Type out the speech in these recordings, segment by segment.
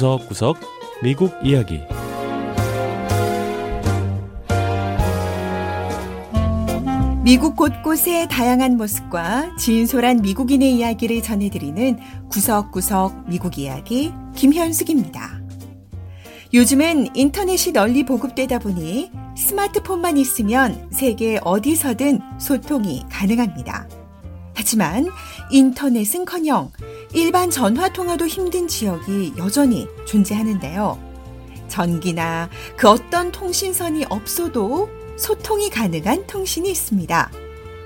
구석구석 미국 이야기 미국 곳곳의 다양한 모습과 진솔한 미국인의 이야기를 전해드리는 구석구석 미국 이야기 김현숙입니다. 요즘은 인터넷이 널리 보급되다 보니 스마트폰만 있으면 세계 어디서든 소통이 가능합니다. 하지만 인터넷은 커녕 일반 전화 통화도 힘든 지역이 여전히 존재하는데요. 전기나 그 어떤 통신선이 없어도 소통이 가능한 통신이 있습니다.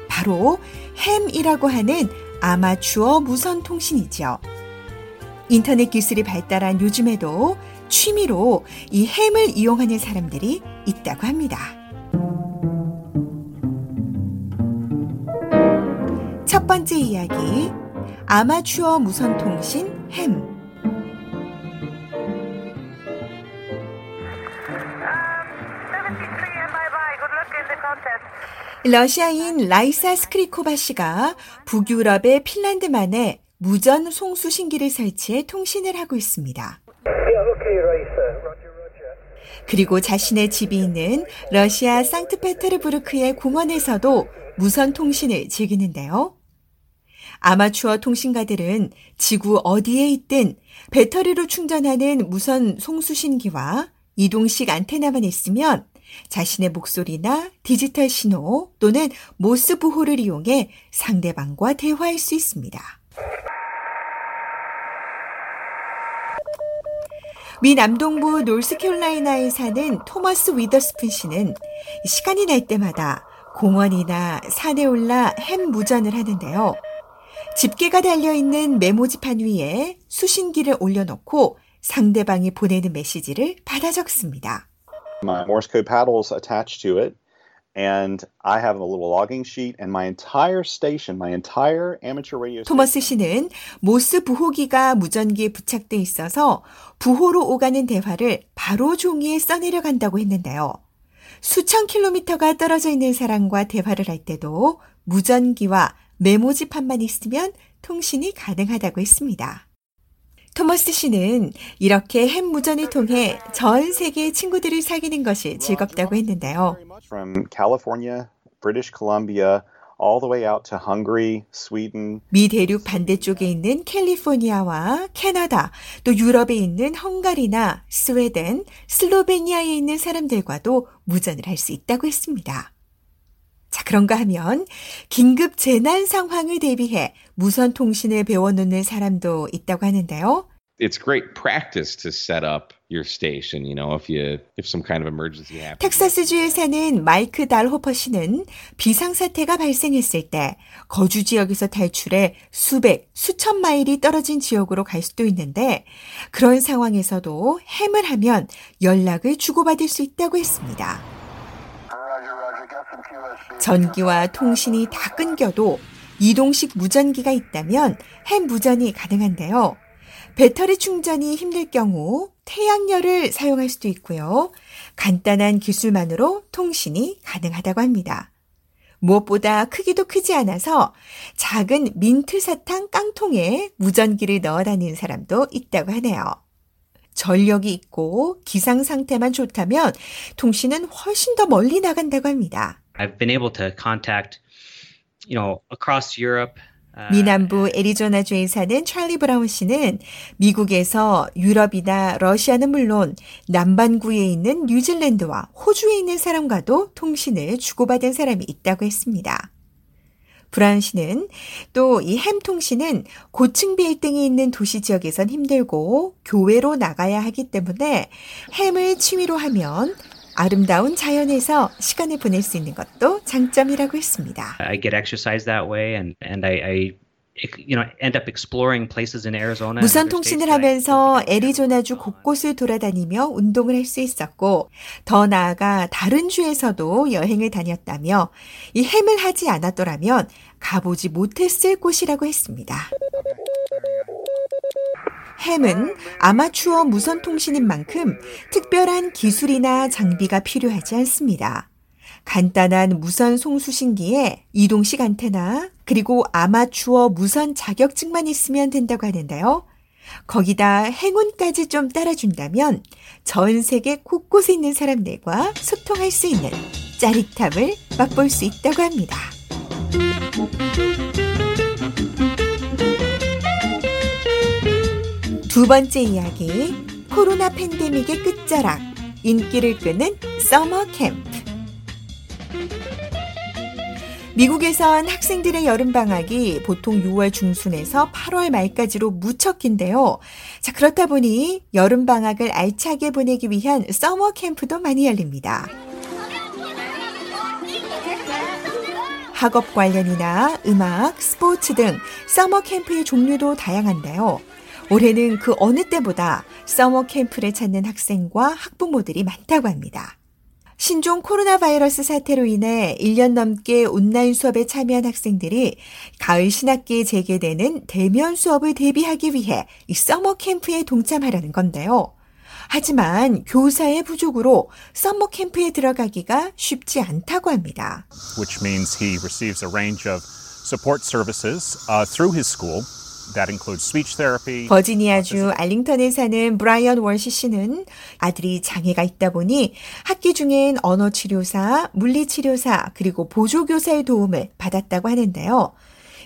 바로 햄이라고 하는 아마추어 무선 통신이죠. 인터넷 기술이 발달한 요즘에도 취미로 이 햄을 이용하는 사람들이 있다고 합니다. 첫 번째 이야기. 아마추어 무선 통신 햄. 러시아인 라이사 스크리코바 씨가 북유럽의 핀란드만에 무전 송수 신기를 설치해 통신을 하고 있습니다. 그리고 자신의 집이 있는 러시아 상트페테르부르크의 공원에서도 무선 통신을 즐기는데요. 아마추어 통신가들은 지구 어디에 있든 배터리로 충전하는 무선 송수신기와 이동식 안테나만 있으면 자신의 목소리나 디지털 신호 또는 모스 부호를 이용해 상대방과 대화할 수 있습니다. 미 남동부 노스캐롤라이나에 사는 토머스 위더스푼 씨는 시간이 날 때마다 공원이나 산에 올라 햄 무전을 하는데요. 집게가 달려있는 메모지판 위에 수신기를 올려놓고 상대방이 보내는 메시지를 받아 적습니다. My Morse code paddles attached to it. And I have a little logging sheet and my entire station, my entire amateur radio station. 토머스 씨는 모스 부호기가 무전기에 부착돼 있어서 부호로 오가는 대화를 바로 종이에 써내려 간다고 했는데요. 수천 킬로미터가 떨어져 있는 사람과 대화를 할 때도 무전기와 메모지판만 있으면 통신이 가능하다고 했습니다. 토머스 씨는 이렇게 햄 무전을 통해 전 세계의 친구들을 사귀는 것이 즐겁다고 했는데요. 미 대륙 반대쪽에 있는 캘리포니아와 캐나다, 또 유럽에 있는 헝가리나 스웨덴, 슬로베니아에 있는 사람들과도 무전을 할 수 있다고 했습니다. 자, 그런가 하면 긴급 재난 상황을 대비해 무선 통신을 배워놓는 사람도 있다고 하는데요. It's great practice to set up your station, you know, if you if some kind of emergency happens. 텍사스 주에 사는 마이크 달호퍼 씨는 비상 사태가 발생했을 때 거주 지역에서 탈출해 수백, 수천 마일이 떨어진 지역으로 갈 수도 있는데 그런 상황에서도 햄을 하면 연락을 주고받을 수 있다고 했습니다. 전기와 통신이 다 끊겨도 이동식 무전기가 있다면 햄 무전이 가능한데요. 배터리 충전이 힘들 경우 태양열을 사용할 수도 있고요. 간단한 기술만으로 통신이 가능하다고 합니다. 무엇보다 크기도 크지 않아서 작은 민트 사탕 깡통에 무전기를 넣어 다니는 사람도 있다고 하네요. 전력이 있고 기상 상태만 좋다면 통신은 훨씬 더 멀리 나간다고 합니다. I've been able to contact, you know, across Europe. 미남부 애리조나주에 사는 찰리 브라운 씨는 미국에서 유럽이나 러시아는 물론 남반구에 있는 뉴질랜드와 호주에 있는 사람과도 통신을 주고받은 사람이 있다고 했습니다. 브라운 씨는 또 이 햄 통신은 고층 빌딩이 있는 도시 지역에선 힘들고 교외로 나가야 하기 때문에 햄을 취미로 하면 아름다운 자연에서 시간을 보낼 수 있는 것도 장점이라고 했습니다. I get exercise that way, and and I, I 무선 통신을 하면서 애리조나주 곳곳을 돌아다니며 운동을 할 수 있었고 더 나아가 다른 주에서도 여행을 다녔다며 이 햄을 하지 않았더라면 가보지 못했을 곳이라고 했습니다. 햄은 아마추어 무선 통신인 만큼 특별한 기술이나 장비가 필요하지 않습니다. 간단한 무선 송수신기에 이동식 안테나 그리고 아마추어 무선 자격증만 있으면 된다고 하는데요. 거기다 행운까지 좀 따라준다면 전 세계 곳곳에 있는 사람들과 소통할 수 있는 짜릿함을 맛볼 수 있다고 합니다. 두 번째 이야기, 코로나 팬데믹의 끝자락, 인기를 끄는 서머 캠프. 미국에선 학생들의 여름방학이 보통 6월 중순에서 8월 말까지로 무척 긴데요. 자, 그렇다 보니 여름방학을 알차게 보내기 위한 서머 캠프도 많이 열립니다. 학업 관련이나 음악, 스포츠 등 서머 캠프의 종류도 다양한데요. 올해는 그 어느 때보다 서머 캠프를 찾는 학생과 학부모들이 많다고 합니다. 신종 코로나 바이러스 사태로 인해 1년 넘게 온라인 수업에 참여한 학생들이 가을 신학기에 재개되는 대면 수업을 대비하기 위해 이 서머 캠프에 동참하려는 건데요. 하지만 교사의 부족으로 서머 캠프에 들어가기가 쉽지 않다고 합니다. which means he receives a range of support services uh, through his school. That includes speech therapy. 버지니아주 알링턴에 사는 브라이언 월시 씨는 아들이 장애가 있다 보니 학기 중엔 언어 치료사, 물리 치료사, 그리고 보조 교사의 도움을 받았다고 하는데요.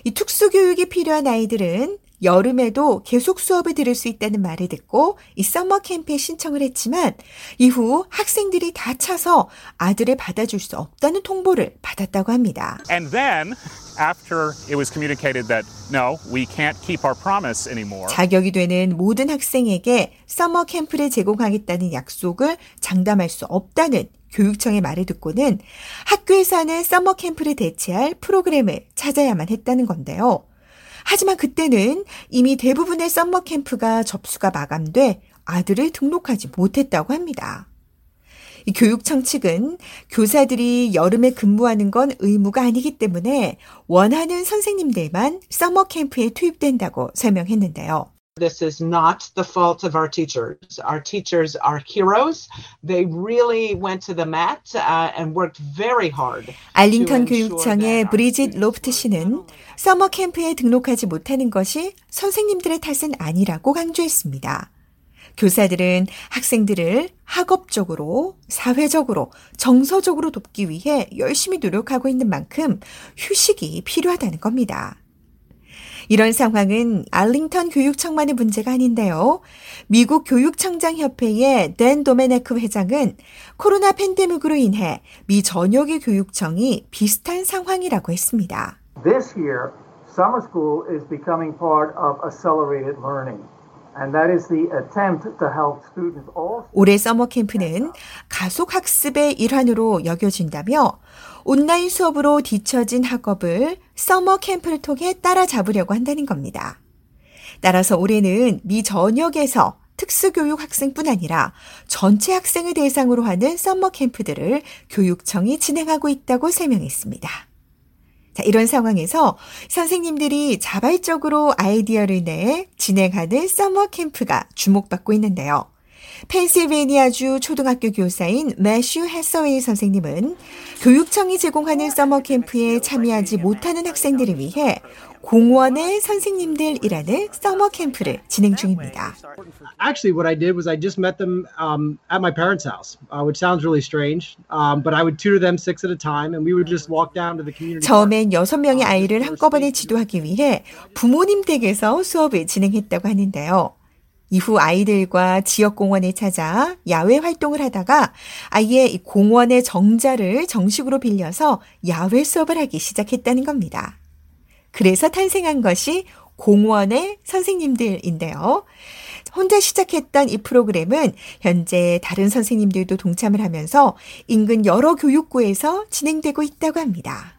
이 특수 교육이 필요한 아이들은 여름에도 계속 수업을 들을 수 있다는 말을 듣고 이 서머 캠프에 신청을 했지만 이후 학생들이 다 차서 아들을 받아줄 수 없다는 통보를 받았다고 합니다. And then, after it was communicated that no, we can't keep our promise anymore. 자격이 되는 모든 학생에게 서머 캠프를 제공하겠다는 약속을 장담할 수 없다는 교육청의 말을 듣고는 학교에서 하는 서머 캠프를 대체할 프로그램을 찾아야만 했다는 건데요. 하지만 그때는 이미 대부분의 썸머 캠프가 접수가 마감돼 아들을 등록하지 못했다고 합니다. 이 교육청 측은 교사들이 여름에 근무하는 건 의무가 아니기 때문에 원하는 선생님들만 서머 캠프에 투입된다고 설명했는데요. This is not the fault of our teachers. Our teachers are heroes. They really went to the mat uh, and worked very hard. 알링턴 교육청의 브리짓 로프트 씨는 서머 캠프에 등록하지 못하는 것이 선생님들의 탓은 아니라고 강조했습니다. 교사들은 학생들을 학업적으로, 사회적으로, 정서적으로 돕기 위해 열심히 노력하고 있는 만큼 휴식이 필요하다는 겁니다. 이런 상황은 알링턴 교육청만의 문제가 아닌데요. 미국 교육청장협회의 댄 도메네크 회장은 코로나 팬데믹으로 인해 미 전역의 교육청이 비슷한 상황이라고 했습니다. This year, summer school is becoming part of accelerated learning. 올해 서머 캠프는 가속 학습의 일환으로 여겨진다며 온라인 수업으로 뒤처진 학업을 서머 캠프를 통해 따라잡으려고 한다는 겁니다. 따라서 올해는 미 전역에서 특수교육 학생뿐 아니라 전체 학생을 대상으로 하는 서머 캠프들을 교육청이 진행하고 있다고 설명했습니다. 자, 이런 상황에서 선생님들이 자발적으로 아이디어를 내 진행하는 서머 캠프가 주목받고 있는데요. 펜실베니아주 초등학교 교사인 매슈 해서웨이 선생님은 교육청이 제공하는 서머 캠프에 참여하지 못하는 학생들을 위해 공원의 선생님들이라는 서머 캠프를 진행 중입니다. Actually, what I did was I just met them um, at my parents' house, uh, which sounds really strange. Um, but I would tutor them six at a time, and we would just walk down to the community. 처음엔 여섯 명의 아이를 한꺼번에 지도하기 위해 부모님 댁에서 수업을 진행했다고 하는데요. 이후 아이들과 지역 공원에 찾아 야외 활동을 하다가 아예 이 공원의 정자를 정식으로 빌려서 야외 수업을 하기 시작했다는 겁니다. 그래서 탄생한 것이 공원의 선생님들인데요. 혼자 시작했던 이 프로그램은 현재 다른 선생님들도 동참을 하면서 인근 여러 교육구에서 진행되고 있다고 합니다.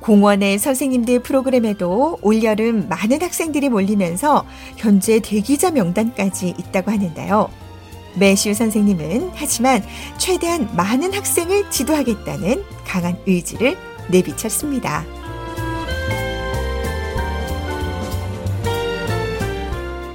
공원의 선생님들 프로그램에도 올여름 많은 학생들이 몰리면서 현재 대기자 명단까지 있다고 하는데요. 매슈 선생님은 하지만 최대한 많은 학생을 지도하겠다는 강한 의지를 내비쳤습니다.